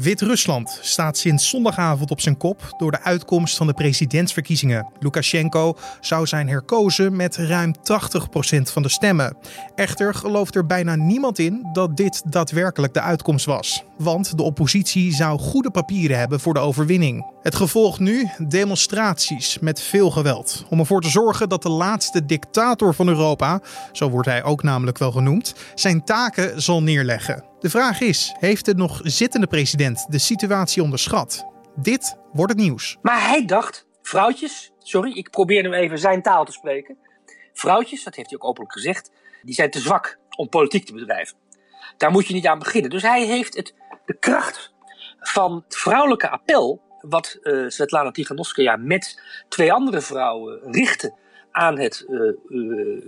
Wit-Rusland staat sinds zondagavond op zijn kop door de uitkomst van de presidentsverkiezingen. Lukashenko zou zijn herkozen met ruim 80% van de stemmen. Echter gelooft er bijna niemand in dat dit daadwerkelijk de uitkomst was. Want de oppositie zou goede papieren hebben voor de overwinning. Het gevolg nu demonstraties met veel geweld. Om ervoor te zorgen dat de laatste dictator van Europa, zo wordt hij ook namelijk wel genoemd, zijn taken zal neerleggen. De vraag is: heeft de nog zittende president de situatie onderschat? Dit wordt het nieuws. Maar hij dacht, vrouwtjes, sorry, ik probeer nu even zijn taal te spreken. Vrouwtjes, dat heeft hij ook openlijk gezegd, die zijn te zwak om politiek te bedrijven. Daar moet je niet aan beginnen. Dus hij heeft het, de kracht van het vrouwelijke appel, wat uh, Svetlana Tiganovskaya met twee andere vrouwen richtte aan het uh, uh,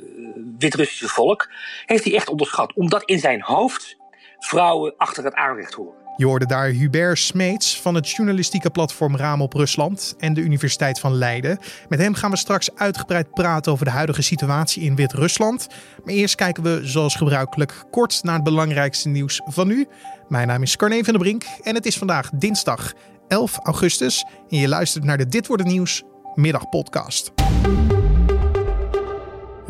Wit-Russische volk, heeft hij echt onderschat. Omdat in zijn hoofd vrouwen achter het aanrecht horen. Je hoorde daar Hubert Smeets van het journalistieke platform Raam op Rusland en de Universiteit van Leiden. Met hem gaan we straks uitgebreid praten over de huidige situatie in Wit-Rusland. Maar eerst kijken we zoals gebruikelijk kort naar het belangrijkste nieuws van nu. Mijn naam is Carne van der Brink en het is vandaag dinsdag 11 augustus. En je luistert naar de Dit wordt het nieuws middagpodcast.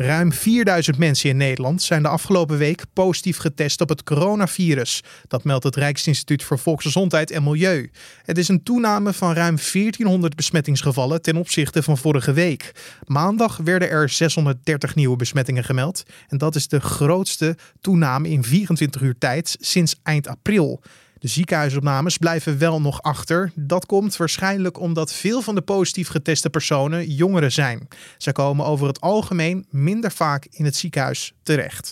Ruim 4000 mensen in Nederland zijn de afgelopen week positief getest op het coronavirus. Dat meldt het Rijksinstituut voor Volksgezondheid en Milieu. Het is een toename van ruim 1400 besmettingsgevallen ten opzichte van vorige week. Maandag werden er 630 nieuwe besmettingen gemeld. En dat is de grootste toename in 24 uur tijd sinds eind april. De ziekenhuisopnames blijven wel nog achter. Dat komt waarschijnlijk omdat veel van de positief geteste personen jongeren zijn. Ze komen over het algemeen minder vaak in het ziekenhuis terecht.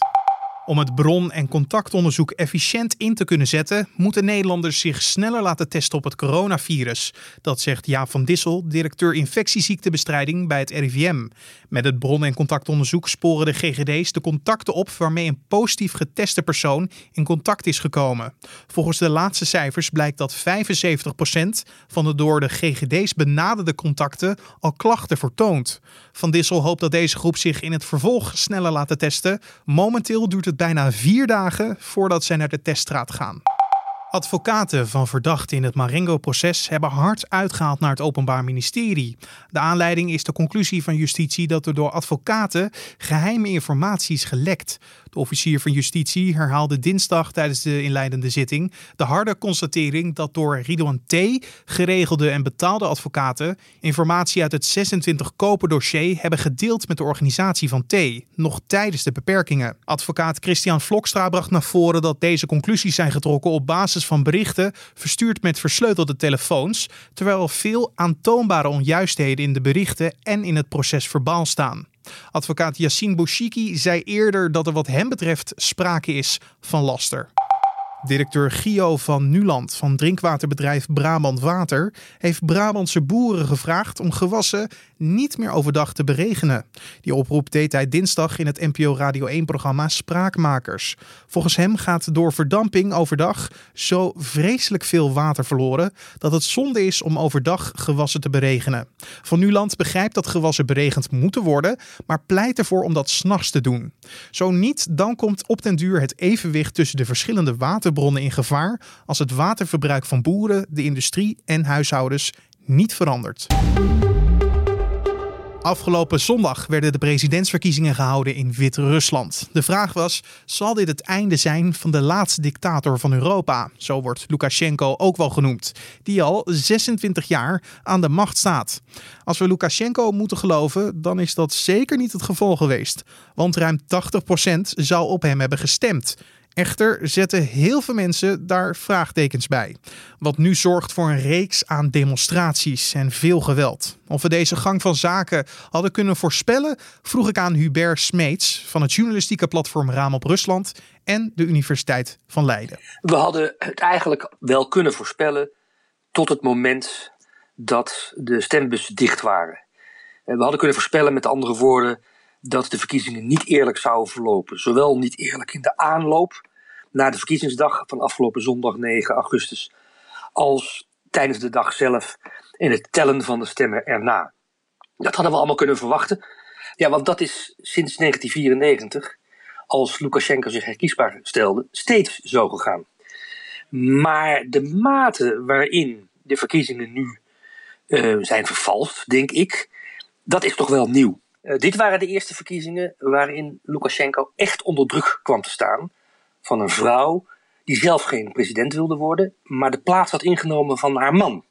Om het bron- en contactonderzoek efficiënt in te kunnen zetten, moeten Nederlanders zich sneller laten testen op het coronavirus. Dat zegt Jaap van Dissel, directeur infectieziektebestrijding bij het RIVM. Met het bron- en contactonderzoek sporen de GGD's de contacten op waarmee een positief geteste persoon in contact is gekomen. Volgens de laatste cijfers blijkt dat 75% van de door de GGD's benaderde contacten al klachten vertoont. Van Dissel hoopt dat deze groep zich in het vervolg sneller laten testen. Momenteel duurt het bijna vier dagen voordat zij naar de teststraat gaan. Advocaten van verdachten in het Marengo-proces hebben hard uitgehaald naar het Openbaar Ministerie. De aanleiding is de conclusie van justitie dat er door advocaten geheime informatie is gelekt. De officier van justitie herhaalde dinsdag tijdens de inleidende zitting de harde constatering dat door Ridwan T. geregelde en betaalde advocaten informatie uit het 26 koper dossier hebben gedeeld met de organisatie van T. nog tijdens de beperkingen. Advocaat Christian Vlokstra bracht naar voren dat deze conclusies zijn getrokken op basis van berichten verstuurd met versleutelde telefoons, terwijl er veel aantoonbare onjuistheden in de berichten en in het proces verbaal staan. Advocaat Yassine Bouchiki zei eerder dat er wat hem betreft sprake is van laster. Directeur Gio van Nuland van drinkwaterbedrijf Brabant Water heeft Brabantse boeren gevraagd om gewassen niet meer overdag te beregenen. Die oproep deed hij dinsdag in het NPO Radio 1-programma Spraakmakers. Volgens hem gaat door verdamping overdag zo vreselijk veel water verloren dat het zonde is om overdag gewassen te beregenen. Van Nuland begrijpt dat gewassen beregend moeten worden, maar pleit ervoor om dat s'nachts te doen. Zo niet, dan komt op den duur het evenwicht tussen de verschillende waterbronnen in gevaar als het waterverbruik van boeren, de industrie en huishoudens niet verandert. Afgelopen zondag werden de presidentsverkiezingen gehouden in Wit-Rusland. De vraag was: zal dit het einde zijn van de laatste dictator van Europa? Zo wordt Lukashenko ook wel genoemd, die al 26 jaar aan de macht staat. Als we Lukashenko moeten geloven, dan is dat zeker niet het geval geweest, want ruim 80% zou op hem hebben gestemd. Echter zetten heel veel mensen daar vraagtekens bij. Wat nu zorgt voor een reeks aan demonstraties en veel geweld. Of we deze gang van zaken hadden kunnen voorspellen, vroeg ik aan Hubert Smeets van het journalistieke platform Raam op Rusland en de Universiteit van Leiden. We hadden het eigenlijk wel kunnen voorspellen tot het moment dat de stembussen dicht waren. We hadden kunnen voorspellen, met andere woorden, dat de verkiezingen niet eerlijk zouden verlopen. Zowel niet eerlijk in de aanloop naar de verkiezingsdag van afgelopen zondag 9 augustus, als tijdens de dag zelf in het tellen van de stemmen erna. Dat hadden we allemaal kunnen verwachten. Ja, want dat is sinds 1994, als Lukashenko zich herkiesbaar stelde, steeds zo gegaan. Maar de mate waarin de verkiezingen nu uh, zijn vervalst, denk ik, dat is toch wel nieuw. Uh, dit waren de eerste verkiezingen waarin Lukashenko echt onder druk kwam te staan van een vrouw die zelf geen president wilde worden, maar de plaats had ingenomen van haar man.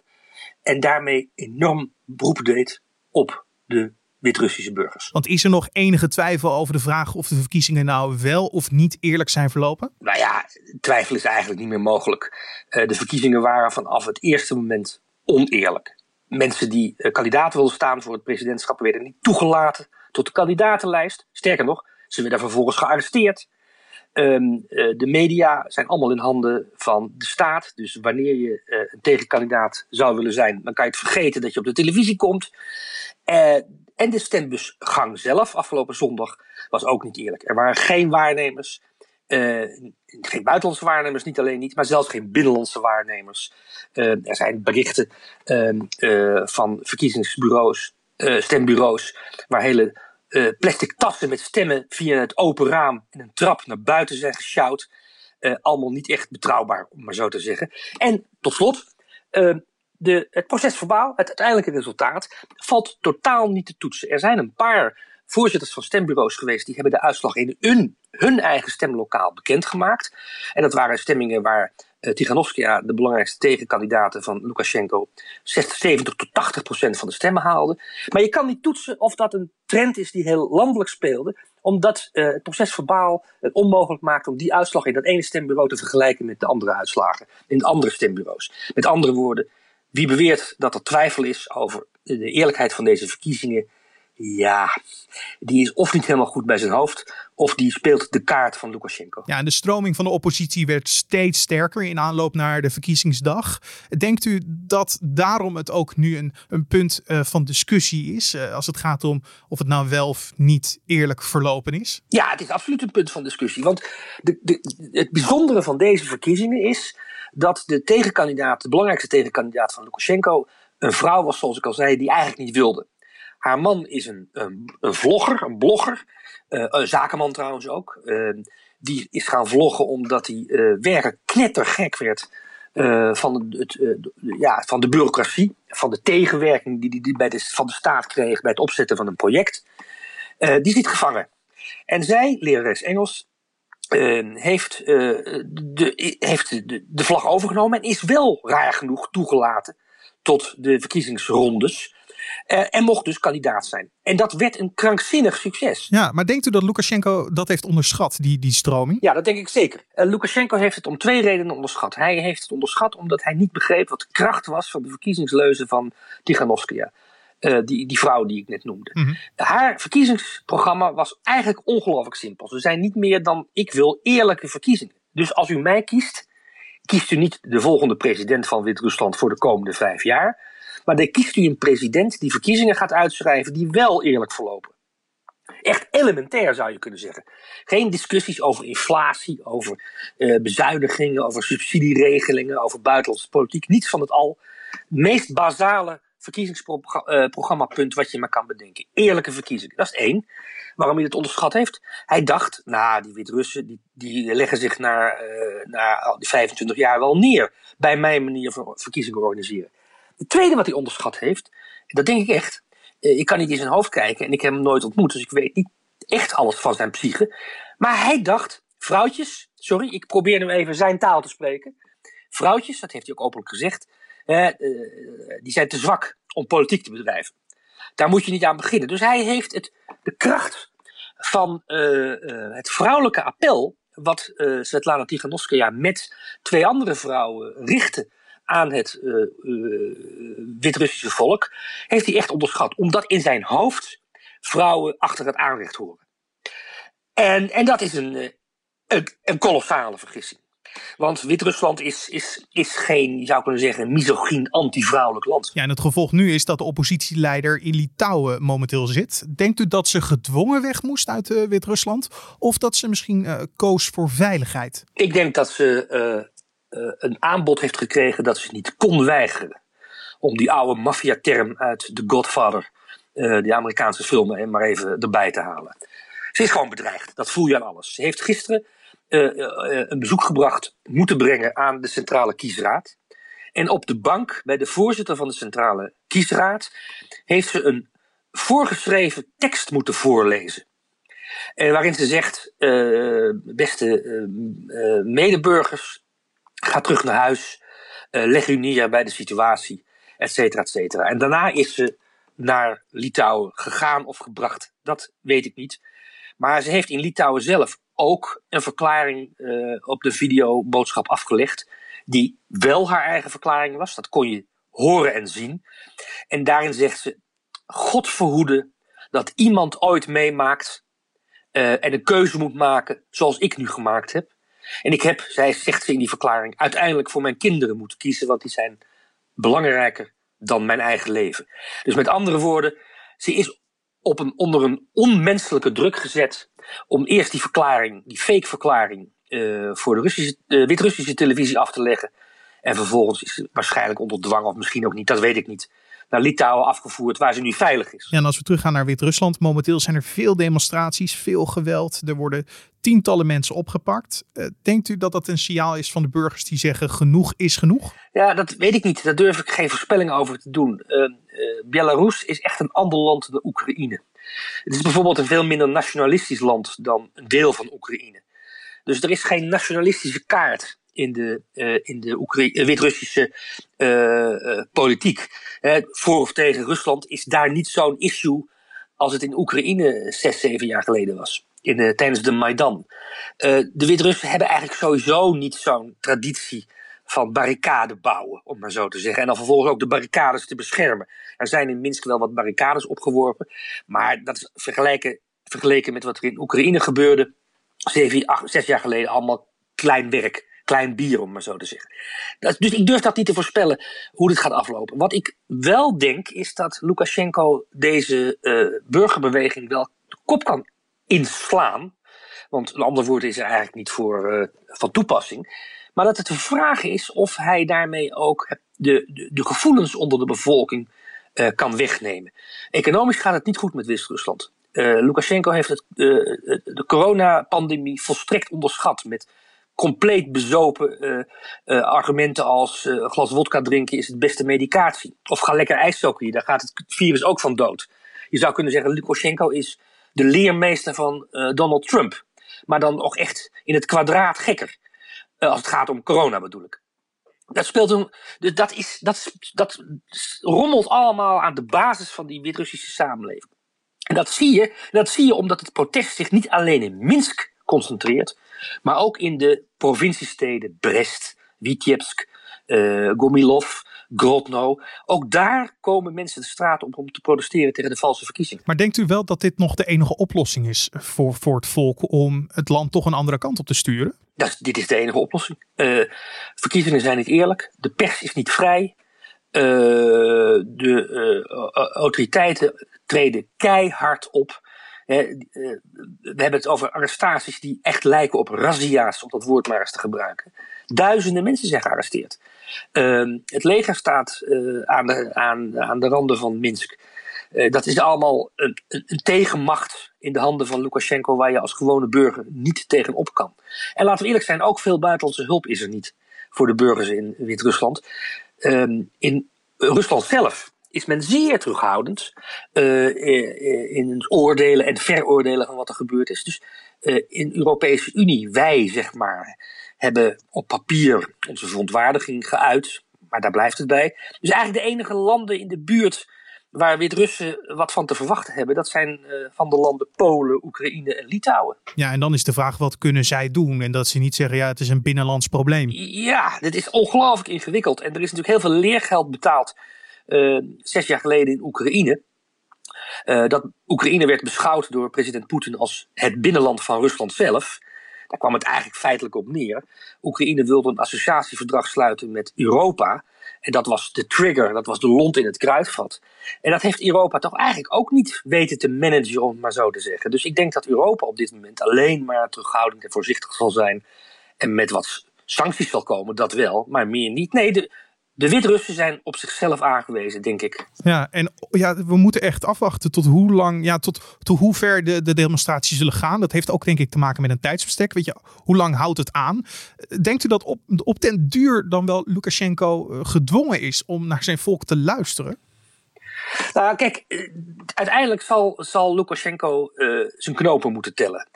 En daarmee enorm beroep deed op de Wit-Russische burgers. Want is er nog enige twijfel over de vraag of de verkiezingen nou wel of niet eerlijk zijn verlopen? Nou ja, twijfel is eigenlijk niet meer mogelijk. Uh, de verkiezingen waren vanaf het eerste moment oneerlijk. Mensen die uh, kandidaat wilden staan voor het presidentschap werden niet toegelaten tot de kandidatenlijst. Sterker nog, ze werden vervolgens gearresteerd. Um, uh, de media zijn allemaal in handen van de staat. Dus wanneer je uh, een tegenkandidaat zou willen zijn, dan kan je het vergeten dat je op de televisie komt. Uh, en de stembusgang zelf, afgelopen zondag, was ook niet eerlijk. Er waren geen waarnemers. geen buitenlandse waarnemers, niet alleen niet, maar zelfs geen binnenlandse waarnemers. er zijn berichten ehm, van verkiezingsbureaus, stembureaus, waar hele uh, plastic tassen met stemmen via het open raam en een trap naar buiten zijn gesjouwd. Uh, allemaal niet echt betrouwbaar, om maar zo te zeggen. En tot slot, uh, de, het procesverbaal, het uiteindelijke resultaat, valt totaal niet te toetsen. Er zijn een paar voorzitters van stembureaus geweest die hebben de uitslag in hun, hun eigen stemlokaal bekendgemaakt. En dat waren stemmingen waar uh, Tiganovskia, de belangrijkste tegenkandidaat van Lukashenko, 70 tot 80 procent van de stemmen haalde. Maar je kan niet toetsen of dat een trend is die heel landelijk speelde, omdat uh, het proces verbaal het onmogelijk maakt om die uitslag in dat ene stembureau te vergelijken met de andere uitslagen in de andere stembureaus. Met andere woorden, wie beweert dat er twijfel is over de eerlijkheid van deze verkiezingen, ja, die is of niet helemaal goed bij zijn hoofd, of die speelt de kaart van Lukashenko. Ja, en de stroming van de oppositie werd steeds sterker in aanloop naar de verkiezingsdag. Denkt u dat daarom het ook nu een, een punt uh, van discussie is, uh, als het gaat om of het nou wel of niet eerlijk verlopen is? Ja, het is absoluut een punt van discussie. Want de, de, het bijzondere van deze verkiezingen is dat de tegenkandidaat, de belangrijkste tegenkandidaat van Lukashenko, een vrouw was, zoals ik al zei, die eigenlijk niet wilde. Haar man is een, een, een vlogger, een blogger, uh, een zakenman trouwens ook. Uh, die is gaan vloggen omdat hij uh, werkelijk knettergek werd van, het, ja, van de bureaucratie, van de tegenwerking die die bij de, van de staat kreeg bij het opzetten van een project. die zit gevangen. En zij, lerares Engels, heeft, de, heeft de, de vlag overgenomen en is wel raar genoeg toegelaten tot de verkiezingsrondes. Uh, en mocht dus kandidaat zijn. En dat werd een krankzinnig succes. Ja, maar denkt u dat Lukashenko dat heeft onderschat, die, die stroming? Ja, dat denk ik zeker. Uh, Lukashenko heeft het om twee redenen onderschat. Hij heeft het onderschat omdat hij niet begreep wat de kracht was van de verkiezingsleuzen van Tiganovskia. Uh, die, die vrouw die ik net noemde. Mm -hmm. Haar verkiezingsprogramma was eigenlijk ongelooflijk simpel. Ze zijn niet meer dan: ik wil eerlijke verkiezingen. Dus als u mij kiest, kiest u niet de volgende president van Wit-Rusland voor de komende vijf jaar. Maar dan kiest u een president die verkiezingen gaat uitschrijven die wel eerlijk verlopen. Echt elementair zou je kunnen zeggen. Geen discussies over inflatie, over uh, bezuinigingen, over subsidieregelingen, over buitenlandse politiek. Niets van het al. Meest basale verkiezingsprogrammapunt wat je maar kan bedenken. Eerlijke verkiezingen. Dat is één. Waarom hij het onderschat heeft? Hij dacht, nou, die Wit-Russen die, die leggen zich na, uh, na die 25 jaar wel neer bij mijn manier van verkiezingen organiseren. Het tweede wat hij onderschat heeft, dat denk ik echt. Ik kan niet in zijn hoofd kijken en ik heb hem nooit ontmoet, dus ik weet niet echt alles van zijn psyche. Maar hij dacht, vrouwtjes, sorry, ik probeer nu even zijn taal te spreken. Vrouwtjes, dat heeft hij ook openlijk gezegd, eh, die zijn te zwak om politiek te bedrijven. Daar moet je niet aan beginnen. Dus hij heeft het, de kracht van uh, het vrouwelijke appel, wat Svetlana Tiganovskaya met twee andere vrouwen richtte aan het uh, uh, Wit-Russische volk, heeft hij echt onderschat. Omdat in zijn hoofd vrouwen achter het aanrecht horen. En, en dat is een, een, een kolossale vergissing. Want Wit-Rusland is, is, is geen, je zou kunnen zeggen, misogyn, anti-vrouwelijk land. Ja, en het gevolg nu is dat de oppositieleider in Litouwen momenteel zit. Denkt u dat ze gedwongen weg moest uit uh, Wit-Rusland? Of dat ze misschien uh, koos voor veiligheid? Ik denk dat ze uh, een aanbod heeft gekregen dat ze niet kon weigeren. Om die oude maffiaterm uit The Godfather, uh, die Amerikaanse film, maar even erbij te halen. Ze is gewoon bedreigd. Dat voel je aan alles. Ze heeft gisteren een bezoek gebracht moeten brengen aan de Centrale Kiesraad. En op de bank bij de voorzitter van de Centrale Kiesraad heeft ze een voorgeschreven tekst moeten voorlezen. Waarin ze zegt: beste medeburgers, ga terug naar huis, leg u neer bij de situatie, et cetera, et cetera. En daarna is ze naar Litouwen gegaan of gebracht, dat weet ik niet. Maar ze heeft in Litouwen zelf ook een verklaring op de videoboodschap afgelegd, die wel haar eigen verklaring was. Dat kon je horen en zien. En daarin zegt ze: God verhoede dat iemand ooit meemaakt uh, en een keuze moet maken zoals ik nu gemaakt heb. En ik heb, zij zegt ze in die verklaring, uiteindelijk voor mijn kinderen moeten kiezen, want die zijn belangrijker dan mijn eigen leven. Dus met andere woorden, ze is op een, onder een onmenselijke druk gezet om eerst die verklaring, die fake verklaring, uh, voor de uh, Wit-Russische televisie af te leggen. En vervolgens is ze waarschijnlijk onder dwang, of misschien ook niet, dat weet ik niet, naar Litouwen afgevoerd, waar ze nu veilig is. Ja, en als we teruggaan naar Wit-Rusland, momenteel zijn er veel demonstraties, veel geweld. Er worden tientallen mensen opgepakt. Uh, denkt u dat dat een signaal is van de burgers die zeggen genoeg is genoeg? Ja, dat weet ik niet. Daar durf ik geen voorspelling over te doen. Uh, uh, Belarus is echt een ander land dan Oekraïne. Het is bijvoorbeeld een veel minder nationalistisch land dan een deel van Oekraïne. Dus er is geen nationalistische kaart in de, uh, in de uh, Wit-Russische uh, politiek. voor of tegen Rusland is daar niet zo'n issue als het in Oekraïne zes, zeven jaar geleden was. In de, tijdens de Maidan. de Wit-Russen hebben eigenlijk sowieso niet zo'n traditie van barricade bouwen, om maar zo te zeggen. En dan vervolgens ook de barricades te beschermen. Er zijn in Minsk wel wat barricades opgeworpen, maar dat is vergeleken, vergeleken met wat er in Oekraïne gebeurde, zeven, acht, zes jaar geleden, allemaal klein werk klein bier, om maar zo te zeggen. dus ik durf dat niet te voorspellen hoe dit gaat aflopen. Wat ik wel denk, is dat Lukashenko deze uh, burgerbeweging wel de kop kan inslaan. Want een ander woord is er eigenlijk niet voor uh, van toepassing. Maar dat het de vraag is of hij daarmee ook de, de, de gevoelens onder de bevolking uh, kan wegnemen. Economisch gaat het niet goed met Wit-Rusland. Lukashenko heeft het, de coronapandemie volstrekt onderschat met compleet bezopen uh, uh, argumenten als een glas wodka drinken is het beste medicatie. Of ga lekker ijsstokken, daar gaat het virus ook van dood. Je zou kunnen zeggen, Lukashenko is de leermeester van Donald Trump. Maar dan ook echt in het kwadraat gekker. als het gaat om corona bedoel ik. Dat speelt een. Dus dat, is, dat, dat rommelt allemaal aan de basis van die Wit-Russische samenleving. En dat zie je, dat zie je omdat het protest zich niet alleen in Minsk concentreert, maar ook in de provinciesteden Brest, Vitebsk, uh, Gomilov, Grodno. Ook daar komen mensen de straat op om te protesteren tegen de valse verkiezingen. Maar denkt u wel dat dit nog de enige oplossing is voor, voor het volk om het land toch een andere kant op te sturen? Dat, dit is de enige oplossing. Uh, verkiezingen zijn niet eerlijk, de pers is niet vrij. Uh, de autoriteiten treden keihard op. Eh, we hebben het over arrestaties die echt lijken op razzia's, om dat woord maar eens te gebruiken. Duizenden mensen zijn gearresteerd. Ehm, het leger staat eh, aan, de, aan, aan de randen van Minsk. Uh, dat is allemaal een, tegenmacht in de handen van Lukashenko waar je als gewone burger niet tegenop kan. En laten we eerlijk zijn, ook veel buitenlandse hulp is er niet voor de burgers in Wit-Rusland. Um, in Rusland zelf is men zeer terughoudend uh, in het oordelen en veroordelen van wat er gebeurd is. Dus uh, in de Europese Unie, wij zeg maar, hebben op papier onze verontwaardiging geuit, maar daar blijft het bij. Dus eigenlijk de enige landen in de buurt waar Wit-Russen wat van te verwachten hebben, dat zijn uh, van de landen Polen, Oekraïne en Litouwen. Ja, en dan is de vraag, wat kunnen zij doen? En dat ze niet zeggen, ja, het is een binnenlands probleem. Ja, dit is ongelooflijk ingewikkeld. En er is natuurlijk heel veel leergeld betaald zes jaar geleden in Oekraïne. Uh, dat Oekraïne werd beschouwd door president Poetin als het binnenland van Rusland zelf. Daar kwam het eigenlijk feitelijk op neer. Oekraïne wilde een associatieverdrag sluiten met Europa. En dat was de trigger, dat was de lont in het kruidvat. En dat heeft Europa toch eigenlijk ook niet weten te managen, om het maar zo te zeggen. Dus ik denk dat Europa op dit moment alleen maar terughoudend en voorzichtig zal zijn. En met wat sancties zal komen, dat wel, maar meer niet. Nee, de, de Wit-Russen zijn op zichzelf aangewezen, denk ik. Ja, en ja, we moeten echt afwachten tot hoe lang, ja, tot, tot hoe ver de, de demonstraties zullen gaan. Dat heeft ook denk ik te maken met een tijdsbestek. Weet je, hoe lang houdt het aan? Denkt u dat op, op den duur dan wel Lukashenko eh, gedwongen is om naar zijn volk te luisteren? Nou, kijk, eh, uiteindelijk zal, zal Lukashenko uh, zijn knopen moeten tellen.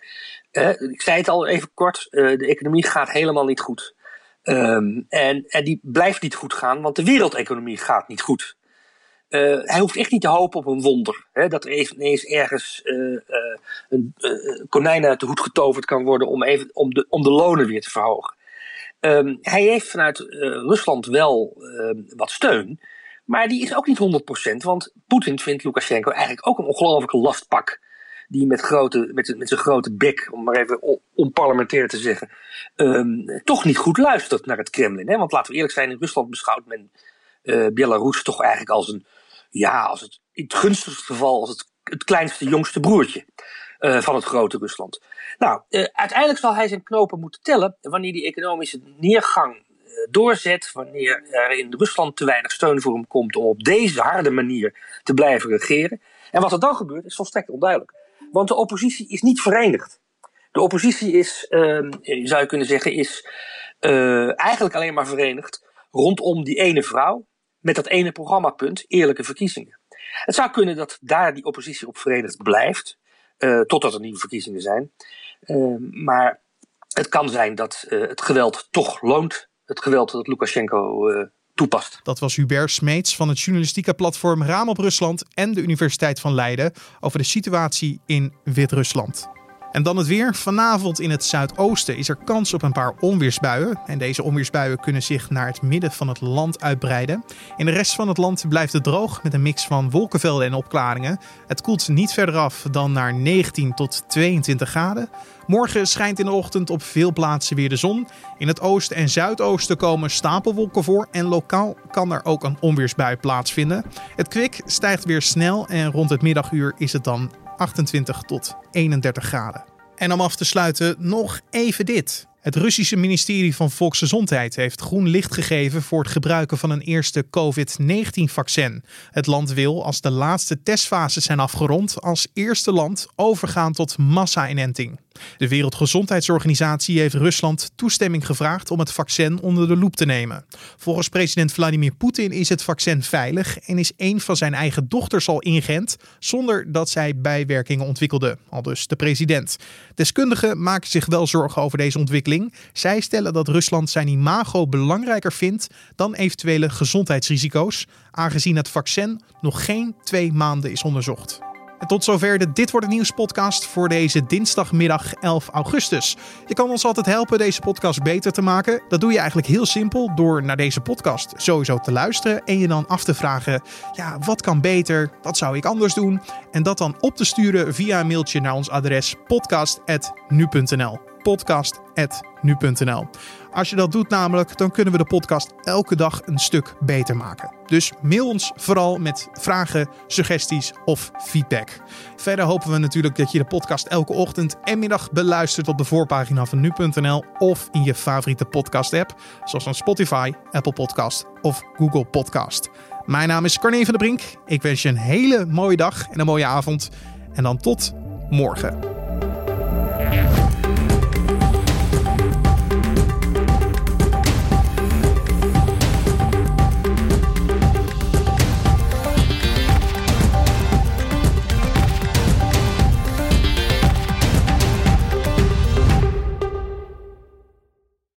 ik zei het al even kort, de economie gaat helemaal niet goed. Um, en, en die blijft niet goed gaan, want de wereldeconomie gaat niet goed. Uh, hij hoeft echt niet te hopen op een wonder. Hè, dat er ineens ergens uh, uh, een konijn uit de hoed getoverd kan worden om, even, om, de, om de lonen weer te verhogen. Um, hij heeft vanuit Rusland wel ehm, wat steun, maar die is ook niet 100%. Want Poetin vindt Lukashenko eigenlijk ook een ongelofelijke lastpak die met, grote, met, met zijn grote bek, om maar even onparlementair te zeggen, um, toch niet goed luistert naar het Kremlin. Hè? Want laten we eerlijk zijn, in Rusland beschouwt men uh, Belarus toch eigenlijk als een, ja, als het, in het gunstigste geval, als het, het kleinste, jongste broertje. Uh, van het grote Rusland. Nou, uh, uiteindelijk zal hij zijn knopen moeten tellen wanneer die economische neergang doorzet, wanneer er in Rusland te weinig steun voor hem komt om op deze harde manier te blijven regeren. En wat er dan gebeurt is volstrekt onduidelijk. Want de oppositie is niet verenigd. De oppositie is, uh, zou je kunnen zeggen, is uh, eigenlijk alleen maar verenigd rondom die ene vrouw met dat ene programmapunt, eerlijke verkiezingen. Het zou kunnen dat daar die oppositie op verenigd blijft, uh, totdat er nieuwe verkiezingen zijn. Uh, maar het kan zijn dat het geweld toch loont. Het geweld dat Lukashenko toepast. Dat was Hubert Smeets van het journalistieke platform Raam op Rusland en de Universiteit van Leiden over de situatie in Wit-Rusland. En dan het weer. Vanavond in het zuidoosten is er kans op een paar onweersbuien. En deze onweersbuien kunnen zich naar het midden van het land uitbreiden. In de rest van het land blijft het droog met een mix van wolkenvelden en opklaringen. Het koelt niet verder af dan naar 19 tot 22 graden. Morgen schijnt in de ochtend op veel plaatsen weer de zon. In het oosten en zuidoosten komen stapelwolken voor en lokaal kan er ook een onweersbui plaatsvinden. Het kwik stijgt weer snel en rond het middaguur is het dan 28 tot 31 graden. En om af te sluiten nog even dit. Het Russische ministerie van Volksgezondheid heeft groen licht gegeven voor het gebruiken van een eerste COVID-19-vaccin. Het land wil, als de laatste testfases zijn afgerond, als eerste land overgaan tot massa-inenting. De Wereldgezondheidsorganisatie heeft Rusland toestemming gevraagd om het vaccin onder de loep te nemen. Volgens president Vladimir Poetin is het vaccin veilig en is een van zijn eigen dochters al ingeënt zonder dat zij bijwerkingen ontwikkelde, al dus de president. Deskundigen maken zich wel zorgen over deze ontwikkeling. Zij stellen dat Rusland zijn imago belangrijker vindt dan eventuele gezondheidsrisico's, aangezien het vaccin nog geen twee maanden is onderzocht. En tot zover de Dit Wordt Het Nieuws podcast voor deze dinsdagmiddag 11 augustus. Je kan ons altijd helpen deze podcast beter te maken. Dat doe je eigenlijk heel simpel door naar deze podcast sowieso te luisteren en je dan af te vragen, ja, wat kan beter? Wat zou ik anders doen? En dat dan op te sturen via een mailtje naar ons adres podcast@nu.nl. podcast@nu.nl. Als je dat doet namelijk, dan kunnen we de podcast elke dag een stuk beter maken. Dus mail ons vooral met vragen, suggesties of feedback. Verder hopen we natuurlijk dat je de podcast elke ochtend en middag beluistert op de voorpagina van nu.nl of in je favoriete podcast app, zoals een Spotify, Apple Podcast of Google Podcast. Mijn naam is Carne van der Brink. Ik wens je een hele mooie dag en een mooie avond. En dan tot morgen.